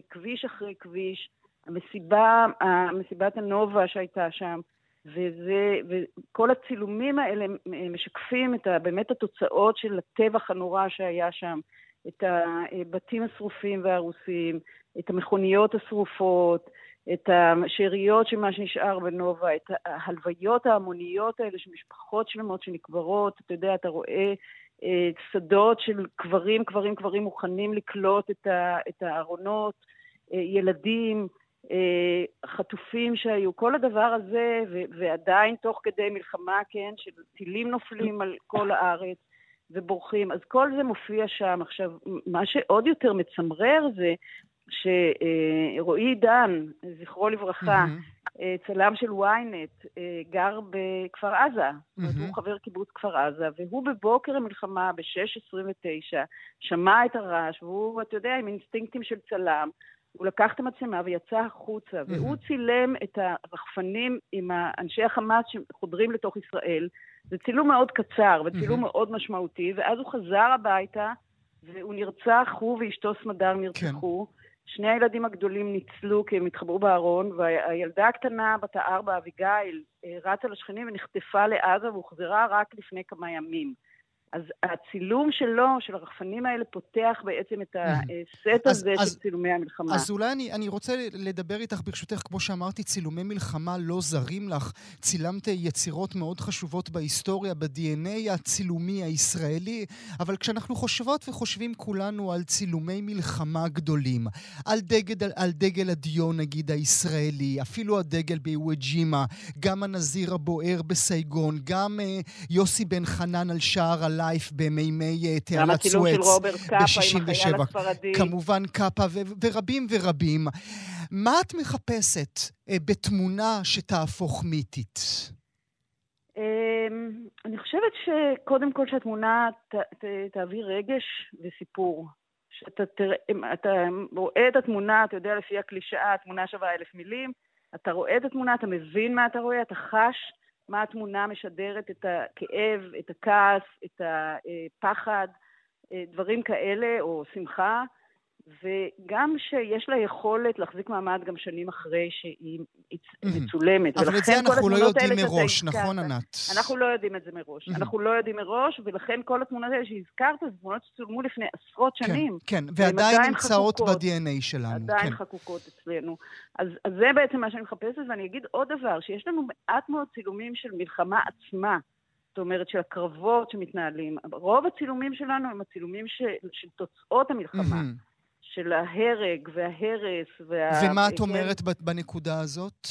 Speaker 4: כביש אחרי כביש, המסיבה, מסיבת הנובה שהייתה שם, וזה, וכל הצילומים האלה משקפים את ה, באמת התוצאות של הטבח הנורא שהיה שם. את הבתים השרופים והרוסים, את המכוניות השרופות, את השאריות של מה שנשאר בנובה, את ההלוויות ההמוניות האלה של משפחות שלמות שנקברות, אתה יודע, אתה רואה אה, שדות של קברים, קברים, קברים מוכנים לקלוט את הארונות, אה, ילדים, אה, חטופים שהיו, כל הדבר הזה, ועדיין תוך כדי מלחמה, כן, של טילים נופלים על כל הארץ. ובורחים. אז כל זה מופיע שם. עכשיו, מה שעוד יותר מצמרר זה שרועי עידן, זכרו לברכה, mm-hmm. צלם של ynet, אה, גר בכפר עזה. Mm-hmm. הוא חבר קיבוץ כפר עזה, והוא בבוקר המלחמה, ב-6.29, שמע את הרעש, והוא, אתה יודע, עם אינסטינקטים של צלם, הוא לקח את המצלמה ויצא החוצה, mm-hmm. והוא צילם את הרחפנים עם אנשי החמאס שחודרים לתוך ישראל. זה צילום מאוד קצר וצילום mm-hmm. מאוד משמעותי, ואז הוא חזר הביתה, והוא נרצח, הוא ואשתו סמדר נרצחו. כן. שני הילדים הגדולים ניצלו כי הם התחברו בארון, והילדה הקטנה, בת הארבע, אביגיל, אה, רצה לשכנים ונחטפה לעזה והוחזרה רק לפני כמה ימים. אז הצילום שלו, של הרחפנים האלה, פותח בעצם את הסט הזה אז, של צילומי המלחמה.
Speaker 1: אז אולי אני, אני רוצה לדבר איתך, ברשותך, כמו שאמרתי, צילומי מלחמה לא זרים לך. צילמת יצירות מאוד חשובות בהיסטוריה, ב-DNA הצילומי הישראלי, אבל כשאנחנו חושבות וחושבים כולנו על צילומי מלחמה גדולים, על דגל, על דגל הדיו, נגיד, הישראלי, אפילו הדגל באיווג'ימה, גם הנזיר הבוער בסייגון, גם uh, יוסי בן חנן על שער הלילה, לייף במימי אה, תעלת סואץ ב-67. כמובן קאפה ו- ורבים ורבים. מה את מחפשת uh, בתמונה שתהפוך מיתית?
Speaker 4: אמ, אני חושבת שקודם כל שהתמונה ת, ת, תעביר רגש וסיפור. שאתה תראה, אתה רואה את התמונה, אתה יודע לפי הקלישאה, התמונה שווה אלף מילים, אתה רואה את התמונה, אתה מבין מה אתה רואה, אתה חש מה התמונה משדרת, את הכאב, את הכעס, את הפחד, אה, דברים כאלה, או שמחה. וגם שיש לה יכולת להחזיק מעמד גם שנים אחרי שהיא מצולמת.
Speaker 1: אבל את זה אנחנו לא יודעים מראש, נכון ענת?
Speaker 4: אנחנו לא יודעים את זה מראש. אנחנו לא יודעים מראש, ולכן כל התמונות האלה שהזכרת, זה תמונות שצולמו לפני עשרות שנים.
Speaker 1: כן, כן, ועדיין נמצאות ב-DNA שלנו.
Speaker 4: עדיין כן. חקוקות אצלנו. אז, אז זה בעצם מה שאני מחפשת, ואני אגיד עוד דבר, שיש לנו מעט מאוד צילומים של מלחמה עצמה. זאת אומרת, של הקרבות שמתנהלים. רוב הצילומים שלנו הם הצילומים של, של תוצאות המלחמה. Mm-hmm. של ההרג וההרס. וה...
Speaker 1: ומה את אומרת בנקודה הזאת?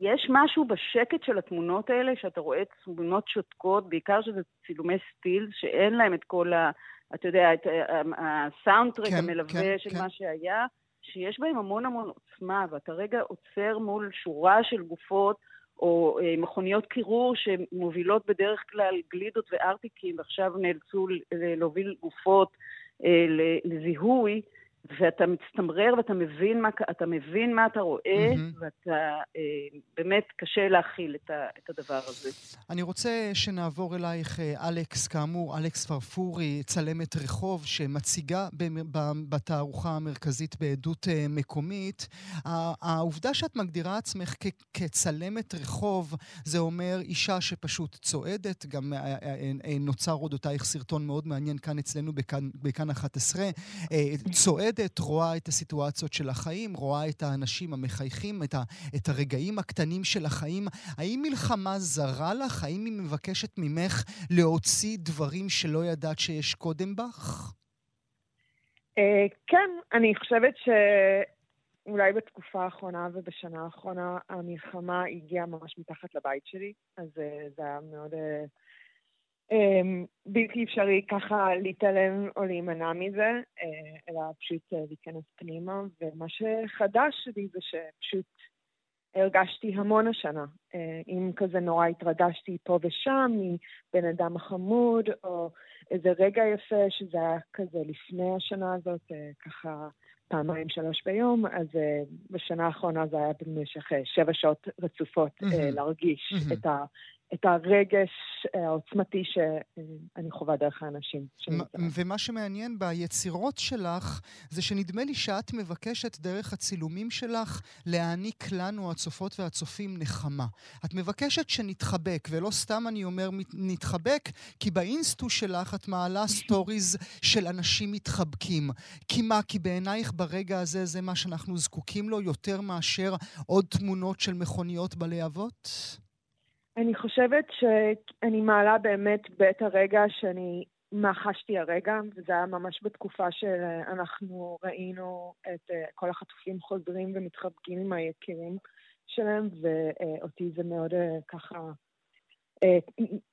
Speaker 4: יש משהו בשקט של התמונות האלה, שאתה רואה תמונות שותקות, בעיקר שזה צילומי סטיל, שאין להם את כל ה... אתה יודע, את הסאונדטרק כן, המלווה כן, של כן. מה שהיה, שיש בהם המון המון עוצמה, ואתה רגע עוצר מול שורה של גופות, או אה, מכוניות קירור שמובילות בדרך כלל גלידות וארטיקים, ועכשיו נאלצו להוביל גופות אה, לזיהוי. ואתה מצטמרר ואתה מבין מה, אתה מבין מה אתה רואה, mm-hmm. ואתה אה, באמת קשה להכיל את, ה, את הדבר הזה.
Speaker 1: אני רוצה שנעבור אלייך, אה, אלכס, כאמור, אלכס פרפורי, צלמת רחוב, שמציגה בתערוכה המרכזית בעדות אה, מקומית. העובדה שאת מגדירה עצמך כ- כצלמת רחוב, זה אומר אישה שפשוט צועדת, גם אה, נוצר עוד אותייך סרטון מאוד מעניין כאן אצלנו בכאן, בכאן 11, צועדת. עומדת, רואה את הסיטואציות של החיים, רואה את האנשים המחייכים, את, ה, את הרגעים הקטנים של החיים. האם מלחמה זרה לך? האם היא מבקשת ממך להוציא דברים שלא ידעת שיש קודם בך?
Speaker 5: אה, כן, אני חושבת ש... אולי בתקופה האחרונה ובשנה האחרונה המלחמה הגיעה ממש מתחת לבית שלי, אז אה, זה היה מאוד... אה, בלתי אפשרי ככה להתעלם או להימנע מזה, אה, אלא פשוט אה, להיכנס פנימה. ומה שחדש לי זה שפשוט הרגשתי המון השנה. אה, אם כזה נורא התרגשתי פה ושם מבן אדם חמוד, או איזה רגע יפה שזה היה כזה לפני השנה הזאת, ככה פעמיים שלוש ביום, אז בשנה האחרונה זה היה במשך שבע שעות רצופות mm-hmm. להרגיש mm-hmm. את ה... את הרגש אה, העוצמתי שאני חווה דרך האנשים.
Speaker 1: ומה שמעניין ביצירות שלך, זה שנדמה לי שאת מבקשת דרך הצילומים שלך להעניק לנו, הצופות והצופים, נחמה. את מבקשת שנתחבק, ולא סתם אני אומר נתחבק, כי באינסטו שלך את מעלה *laughs* stories של אנשים מתחבקים. כי מה? כי בעינייך ברגע הזה זה מה שאנחנו זקוקים לו יותר מאשר עוד תמונות של מכוניות בלהבות?
Speaker 5: אני חושבת שאני מעלה באמת בעת הרגע שאני, מה חשתי הרגע, וזה היה ממש בתקופה שאנחנו ראינו את אה, כל החטופים חוזרים ומתחבקים עם היקירים שלהם, ואותי זה מאוד אה, ככה אה,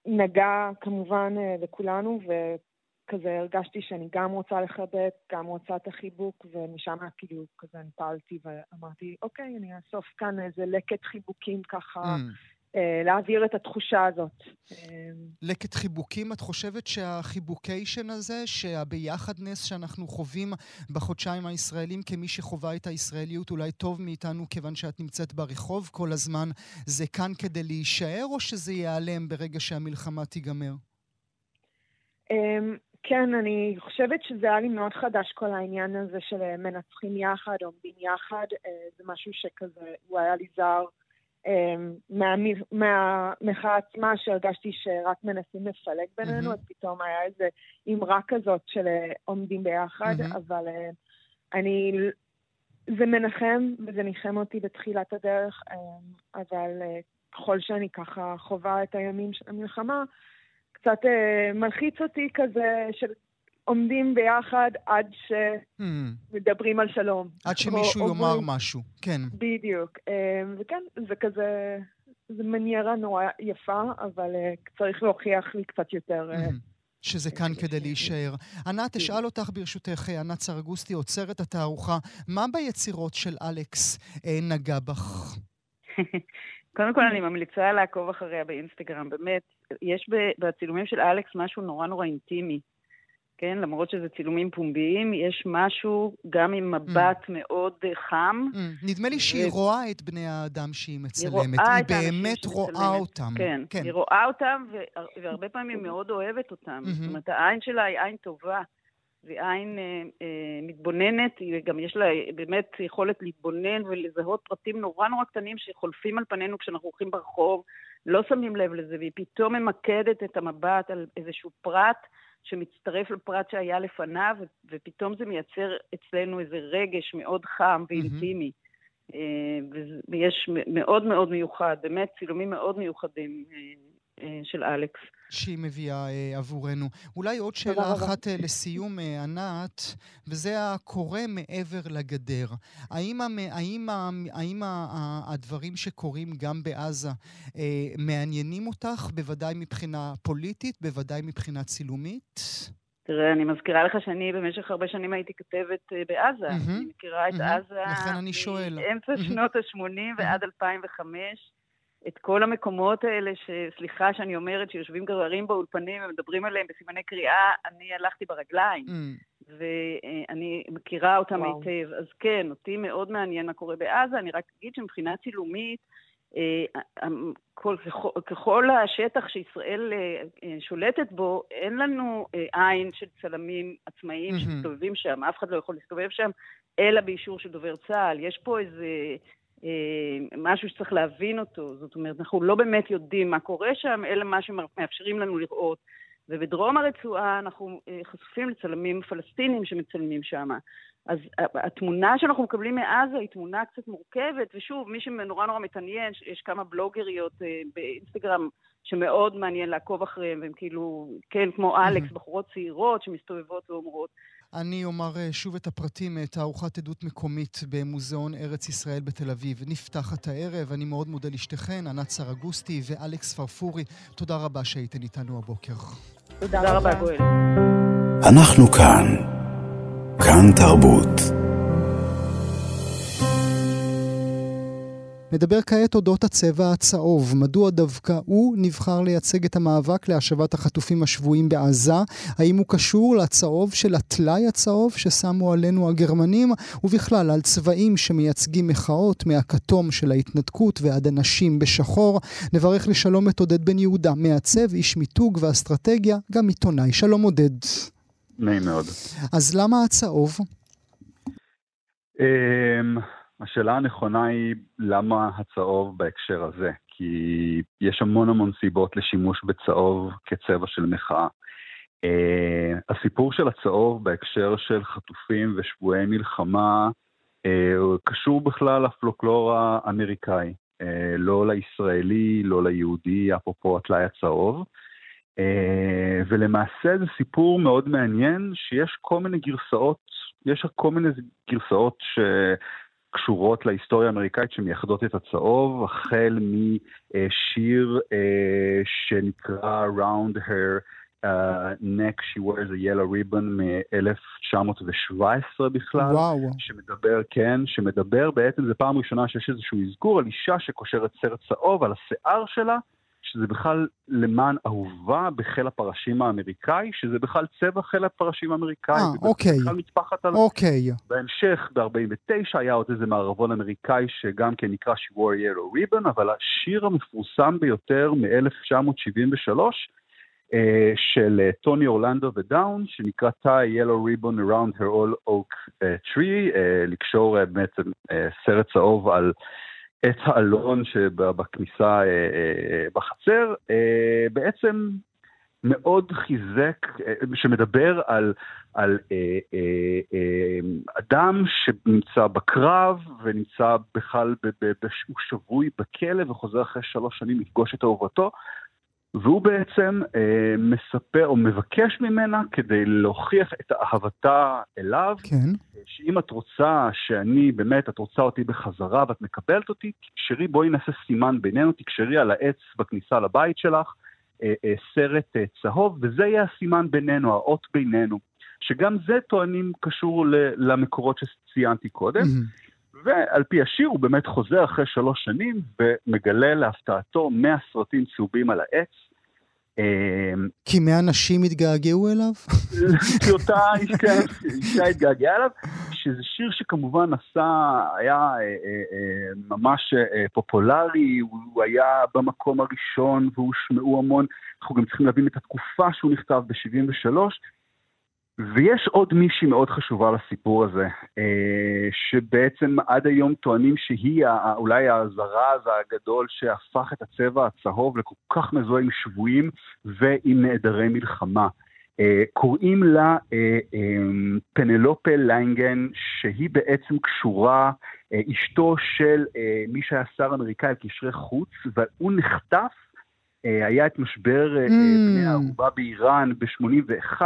Speaker 5: נגע כמובן לכולנו, וכזה הרגשתי שאני גם רוצה לחבק, גם רוצה את החיבוק, ומשם כאילו כזה אני פעלתי ואמרתי, אוקיי, אני אאסוף כאן איזה לקט חיבוקים ככה. Mm. אה, להעביר את התחושה הזאת.
Speaker 1: לקט חיבוקים, את חושבת שהחיבוקיישן הזה, שהביחדנס שאנחנו חווים בחודשיים הישראלים כמי שחווה את הישראליות אולי טוב מאיתנו כיוון שאת נמצאת ברחוב כל הזמן, זה כאן כדי להישאר או שזה ייעלם ברגע שהמלחמה תיגמר?
Speaker 5: אמ, כן, אני חושבת שזה היה לי מאוד חדש כל העניין הזה של מנצחים יחד, עומדים יחד, אה, זה משהו שכזה, הוא היה לי זר. אמ, מהמחאה עצמה שהרגשתי שרק מנסים לפלג בינינו, אז פתאום היה איזה אמרה כזאת של אה, עומדים ביחד, אבל אה, אני... זה מנחם וזה ניחם אותי בתחילת הדרך, אמ, אבל אה, ככל שאני ככה חווה את הימים של המלחמה, קצת מלחיץ אותי כזה של עומדים ביחד עד שמדברים. על שלום.
Speaker 1: עד שמישהו או, יאמר אומרים, משהו, כן.
Speaker 5: בדיוק. אמ, וכן, זה כזה, זה מניירה נורא יפה, אבל אה, צריך להוכיח לי קצת יותר... אה.
Speaker 1: שזה כאן כדי להישאר. ענת, אשאל אותך ברשותך, אה, ענת סרגוסטי, עוצרת התערוכה, מה ביצירות של אלכס נגע בך? *laughs*
Speaker 4: קודם כל, אני ממליצה לעקוב אחריה באינסטגרם. באמת, יש בצילומים של אלכס משהו נורא נורא אינטימי. כן? למרות שזה צילומים פומביים, יש משהו גם עם מבט mm. מאוד אה, חם. Mm.
Speaker 1: נדמה לי שהיא ו... רואה את בני האדם שהיא מצלמת. היא, רואה היא באמת רואה אותם.
Speaker 4: כן, כן, היא רואה אותם, והרבה פעמים מאוד אוהבת אותם. Mm-hmm. זאת אומרת, העין שלה היא עין טובה. והיא עין אה, אה, מתבוננת, היא גם יש לה באמת יכולת להתבונן ולזהות פרטים נורא נורא קטנים שחולפים על פנינו כשאנחנו הולכים ברחוב, לא שמים לב לזה, והיא פתאום ממקדת את המבט על איזשהו פרט שמצטרף לפרט שהיה לפניו, ופתאום זה מייצר אצלנו איזה רגש מאוד חם ואינטימי. Mm-hmm. ויש מאוד מאוד מיוחד, באמת צילומים מאוד מיוחדים אה, אה, של אלכס.
Speaker 1: שהיא מביאה אה, עבורנו. אולי עוד שאלה אחת אה, לסיום, אה, ענת, וזה הקורה מעבר לגדר. האם, האם, האם, האם הדברים שקורים גם בעזה אה, מעניינים אותך, בוודאי מבחינה פוליטית, בוודאי מבחינה צילומית?
Speaker 4: תראה, אני מזכירה לך שאני במשך הרבה שנים הייתי כתבת בעזה. Mm-hmm, אני מכירה את mm-hmm, עזה לכן אני שואל. מאמצע mm-hmm. שנות ה-80 ועד 2005. את כל המקומות האלה, שסליחה שאני אומרת, שיושבים גררים באולפנים ומדברים עליהם בסימני קריאה, אני הלכתי ברגליים. Mm. ואני מכירה אותם וואו. היטב. אז כן, אותי מאוד מעניין מה קורה בעזה. אני רק אגיד שמבחינה צילומית, אה, כל, ככל השטח שישראל אה, שולטת בו, אין לנו אה, עין של צלמים עצמאיים mm-hmm. שמסתובבים שם, אף אחד לא יכול להסתובב שם, אלא באישור של דובר צה"ל. יש פה איזה אה, משהו שצריך להבין אותו. זאת אומרת, אנחנו לא באמת יודעים מה קורה שם, אלא מה שמאפשרים לנו לראות. ובדרום הרצועה אנחנו אה, חשופים לצלמים פלסטינים שמצלמים שם. אז התמונה שאנחנו מקבלים מעזה היא תמונה קצת מורכבת, ושוב, מי שנורא נורא מתעניין, יש כמה בלוגריות אה, באינסטגרם שמאוד מעניין לעקוב אחריהם, והם כאילו, כן, כמו אלכס, בחורות צעירות שמסתובבות ואומרות.
Speaker 1: אני אומר אה, שוב את הפרטים, תערוכת עדות מקומית במוזיאון ארץ ישראל בתל אביב. נפתחת הערב, אני מאוד מודה לשתיכן, ענת סרגוסטי ואלכס פרפורי. תודה רבה שהייתן איתנו הבוקר.
Speaker 4: תודה רבה, גואל.
Speaker 2: אנחנו כאן. כאן תרבות.
Speaker 1: נדבר כעת אודות הצבע הצהוב. מדוע דווקא הוא נבחר לייצג את המאבק להשבת החטופים השבויים בעזה? האם הוא קשור לצהוב של הטלאי הצהוב ששמו עלינו הגרמנים? ובכלל, על צבעים שמייצגים מחאות מהכתום של ההתנתקות ועד הנשים בשחור. נברך לשלום את עודד בן יהודה, מעצב, איש מיתוג ואסטרטגיה, גם עיתונאי. שלום עודד.
Speaker 6: נעים מאוד.
Speaker 1: אז למה הצהוב?
Speaker 6: אמ, השאלה הנכונה היא למה הצהוב בהקשר הזה, כי יש המון המון סיבות לשימוש בצהוב כצבע של מחאה. Uh, הסיפור של הצהוב בהקשר של חטופים ושבויי מלחמה uh, קשור בכלל לפלוקלור האמריקאי, uh, לא לישראלי, לא ליהודי, אפרופו הטלאי הצהוב. Uh, ולמעשה זה סיפור מאוד מעניין שיש כל מיני גרסאות, יש כל מיני גרסאות ש... קשורות להיסטוריה האמריקאית שמייחדות את הצהוב, החל משיר uh, שנקרא Round Her uh, Neck She Wears a Yellow Ribbon מ-1917 בכלל.
Speaker 1: וואו.
Speaker 6: שמדבר, כן, שמדבר בעצם, זו פעם ראשונה שיש איזשהו אזכור על אישה שקושרת סרט צהוב על השיער שלה. שזה בכלל למען אהובה בחיל הפרשים האמריקאי, שזה בכלל צבע חיל הפרשים האמריקאי.
Speaker 1: אה, אוקיי.
Speaker 6: בכלל מטפחת על...
Speaker 1: אוקיי.
Speaker 6: בהמשך, ב-49, היה עוד איזה מערבון אמריקאי שגם כן נקרא wore yellow ribbon, אבל השיר המפורסם ביותר מ-1973, Uh, של uh, טוני אורלנדו ודאון, שנקרא tie yellow ribbon around her all oak uh, tree, uh, לקשור בעצם סרט צהוב על את האלון שבכניסה אה, אה, בחצר, אה, בעצם מאוד חיזק, שמדבר על, על אדם שנמצא בקרב ונמצא בכלל, הוא שבוי בכלא וחוזר אחרי שלוש שנים לפגוש את אהובתו, והוא בעצם אה, מספר או מבקש ממנה כדי להוכיח את אהבתה אליו,
Speaker 1: כן.
Speaker 6: שאם את רוצה שאני, באמת, את רוצה אותי בחזרה ואת מקבלת אותי, תקשרי, בואי נעשה סימן בינינו, תקשרי על העץ בכניסה לבית שלך, אה, אה, סרט אה, צהוב, וזה יהיה הסימן בינינו, האות בינינו. שגם זה טוענים קשור למקורות שציינתי קודם. Mm-hmm. ועל פי השיר הוא באמת חוזר אחרי שלוש שנים ומגלה להפתעתו 100 סרטים צהובים על העץ.
Speaker 1: אמ, כי 100 נשים התגעגעו אליו? *laughs*
Speaker 6: כי אותה אישה התגעגעה אליו, שזה שיר שכמובן עשה, היה אה, אה, אה, ממש פופולרי, הוא היה במקום הראשון והושמעו המון, אנחנו גם צריכים להבין את התקופה שהוא נכתב ב-73, ויש עוד מישהי מאוד חשובה לסיפור הזה, אה, שבעצם עד היום טוענים שהיא אולי הזרז הגדול שהפך את הצבע הצהוב לכל כך מזוהה עם שבויים ועם נעדרי מלחמה. אה, קוראים לה אה, פנלופה ליינגן, שהיא בעצם קשורה, אשתו של מי שהיה שר אמריקאי על קשרי חוץ, והוא נחטף היה את משבר אה, mm. בני הערובה באיראן ב-81,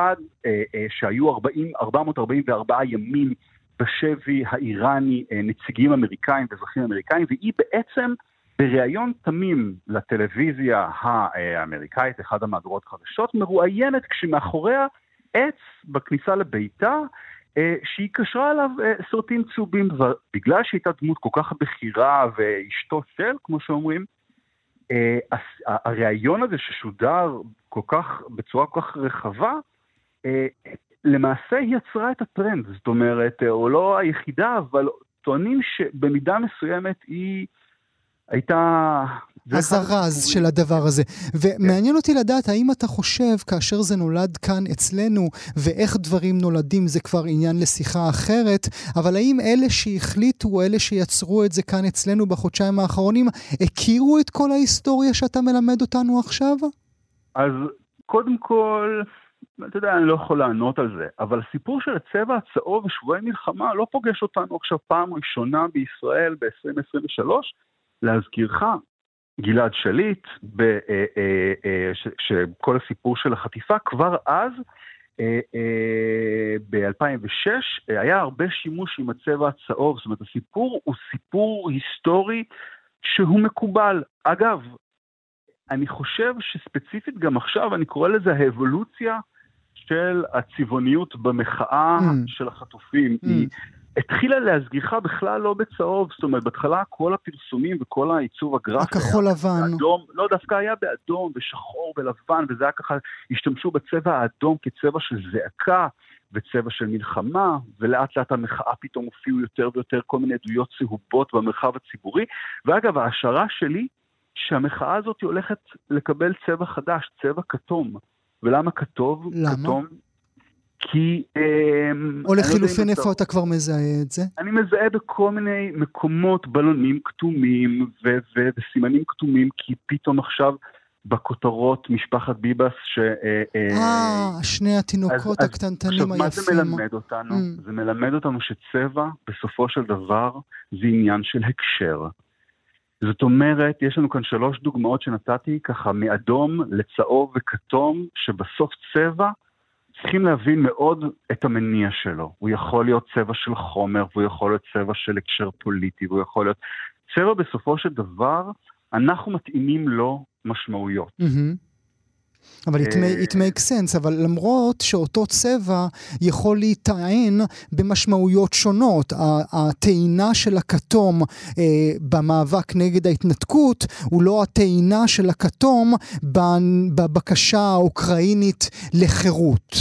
Speaker 6: שהיו 40, 444 ימים בשבי האיראני נציגים אמריקאים ואזרחים אמריקאים, והיא בעצם בריאיון תמים לטלוויזיה האמריקאית, אחד המהדורות החדשות, מרואיינת כשמאחוריה עץ בכניסה לביתה, שהיא קשרה עליו סרטים צהובים, ובגלל שהייתה דמות כל כך בכירה ואשתו של, כמו שאומרים, אה, הריאיון הזה ששודר כל כך, בצורה כל כך רחבה, אה, למעשה יצרה את הטרנד, זאת אומרת, אה, או לא היחידה, אבל טוענים שבמידה מסוימת היא הייתה
Speaker 1: הזרז של הדבר הזה. ומעניין אותי לדעת, האם אתה חושב, כאשר זה נולד כאן אצלנו, ואיך דברים נולדים זה כבר עניין לשיחה אחרת, אבל האם אלה שהחליטו, או אלה שיצרו את זה כאן אצלנו בחודשיים האחרונים, הכירו את כל ההיסטוריה שאתה מלמד אותנו עכשיו?
Speaker 6: אז קודם כל, אתה יודע, אני לא יכול לענות על זה, אבל הסיפור של הצבע הצהוב ושבועי מלחמה לא פוגש אותנו עכשיו פעם ראשונה בישראל ב-2023. להזכירך, גלעד שליט, ב, אה, אה, אה, ש, שכל הסיפור של החטיפה, כבר אז, אה, אה, ב-2006, אה, היה הרבה שימוש עם הצבע הצהוב. זאת אומרת, הסיפור הוא סיפור היסטורי שהוא מקובל. אגב, אני חושב שספציפית גם עכשיו, אני קורא לזה האבולוציה של הצבעוניות במחאה mm. של החטופים. Mm. היא התחילה להזגיחה בכלל לא בצהוב, זאת אומרת, בהתחלה כל הפרסומים וכל העיצוב הגרפי...
Speaker 1: הכחול לבן.
Speaker 6: באדום, לא, דווקא היה באדום ושחור ולבן, וזה היה ככה, השתמשו בצבע האדום כצבע של זעקה. וצבע של מלחמה, ולאט לאט המחאה פתאום הופיעו יותר ויותר כל מיני עדויות צהובות במרחב הציבורי. ואגב, ההשערה שלי, שהמחאה הזאת הולכת לקבל צבע חדש, צבע כתום. ולמה כתוב?
Speaker 1: למה?
Speaker 6: כתום כי... אמ,
Speaker 1: או לחילופין, איפה אתה כבר מזהה את זה?
Speaker 6: אני מזהה בכל מיני מקומות בלונים כתומים וסימנים כתומים, כי פתאום עכשיו בכותרות משפחת ביבס ש...
Speaker 1: אה, אה, אה שני התינוקות הקטנטנים היפים.
Speaker 6: עכשיו, מה זה מלמד אותנו? Mm. זה מלמד אותנו שצבע, בסופו של דבר, זה עניין של הקשר. זאת אומרת, יש לנו כאן שלוש דוגמאות שנתתי, ככה מאדום לצהוב וכתום, שבסוף צבע צריכים להבין מאוד את המניע שלו. הוא יכול להיות צבע של חומר, והוא יכול להיות צבע של הקשר פוליטי, והוא יכול להיות... צבע בסופו של דבר, אנחנו מתאימים לו משמעויות. Mm-hmm.
Speaker 1: אבל it, may, it makes sense, אבל למרות שאותו צבע יכול להיטען במשמעויות שונות. הטעינה של הכתום אה, במאבק נגד ההתנתקות הוא לא הטעינה של הכתום בבקשה האוקראינית לחירות.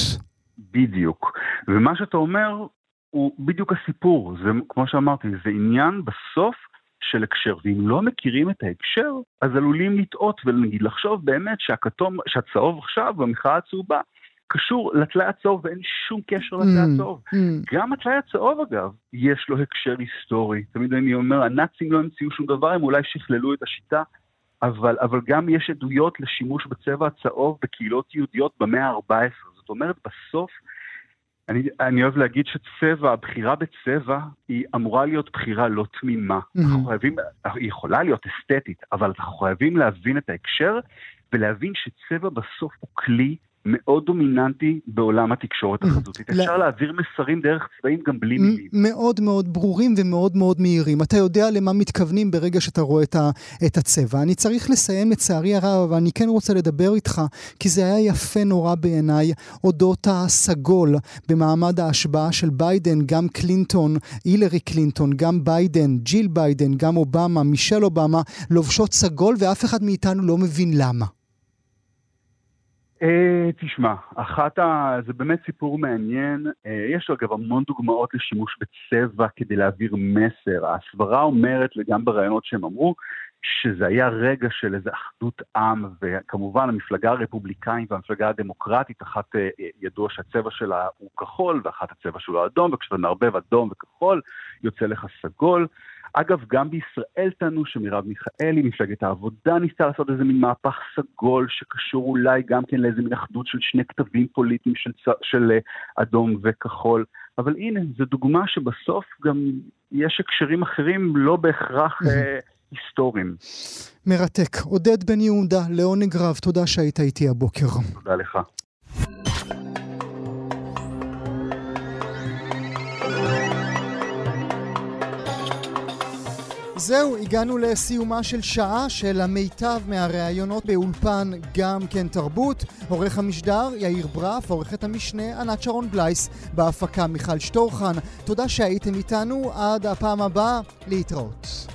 Speaker 6: בדיוק. ומה שאתה אומר הוא בדיוק הסיפור. זה, כמו שאמרתי, זה עניין בסוף של הקשר, ואם לא מכירים את ההקשר, אז עלולים לטעות ונגיד לחשוב באמת שהכתום, שהצהוב עכשיו במחאה הצהובה קשור לטלאי הצהוב ואין שום קשר לטלאי mm, הצהוב. Mm, mm. גם הטלאי הצהוב אגב, יש לו הקשר היסטורי. תמיד אני אומר, הנאצים לא המציאו שום דבר, הם אולי שכללו את השיטה, אבל, אבל גם יש עדויות לשימוש בצבע הצהוב בקהילות יהודיות במאה ה-14. זאת אומרת, בסוף אני, אני אוהב להגיד שצבע, הבחירה בצבע היא אמורה להיות בחירה לא תמימה. Mm-hmm. אנחנו חייבים, היא יכולה להיות אסתטית, אבל אנחנו חייבים להבין את ההקשר ולהבין שצבע בסוף הוא כלי מאוד דומיננטי בעולם התקשורת mm. החזותית. אפשר להעביר מסרים דרך צבעים גם בלי מילים.
Speaker 1: מאוד מאוד ברורים ומאוד מאוד מהירים. אתה יודע למה מתכוונים ברגע שאתה רואה את, ה, את הצבע. אני צריך לסיים לצערי הרב, אבל אני כן רוצה לדבר איתך, כי זה היה יפה נורא בעיניי, אודות הסגול במעמד ההשבעה של ביידן, גם קלינטון, הילרי קלינטון, גם ביידן, ג'יל ביידן, גם אובמה, מישל אובמה, לובשות סגול ואף אחד מאיתנו לא מבין למה.
Speaker 6: Uh, תשמע, אחת ה... זה באמת סיפור מעניין. Uh, יש אגב המון דוגמאות לשימוש בצבע כדי להעביר מסר. הסברה אומרת, וגם בראיונות שהם אמרו, שזה היה רגע של איזו אחדות עם, וכמובן המפלגה הרפובליקנית והמפלגה הדמוקרטית, אחת uh, ידוע שהצבע שלה הוא כחול, ואחת הצבע שלו אדום, וכשאתה מערבב אדום וכחול, יוצא לך סגול. אגב, גם בישראל טענו שמרב מיכאלי, מפלגת העבודה, ניסתה לעשות איזה מין מהפך סגול שקשור אולי גם כן לאיזה מין אחדות של שני כתבים פוליטיים של, של אה, אדום וכחול. אבל הנה, זו דוגמה שבסוף גם יש הקשרים אחרים לא בהכרח אה, היסטוריים.
Speaker 1: מרתק. עודד בן יהודה, לעונג רב, תודה שהיית איתי הבוקר.
Speaker 6: תודה לך.
Speaker 1: זהו, הגענו לסיומה של שעה של המיטב מהראיונות באולפן גם כן תרבות. עורך המשדר יאיר ברף, עורכת המשנה ענת שרון בלייס, בהפקה מיכל שטורחן. תודה שהייתם איתנו, עד הפעם הבאה, להתראות.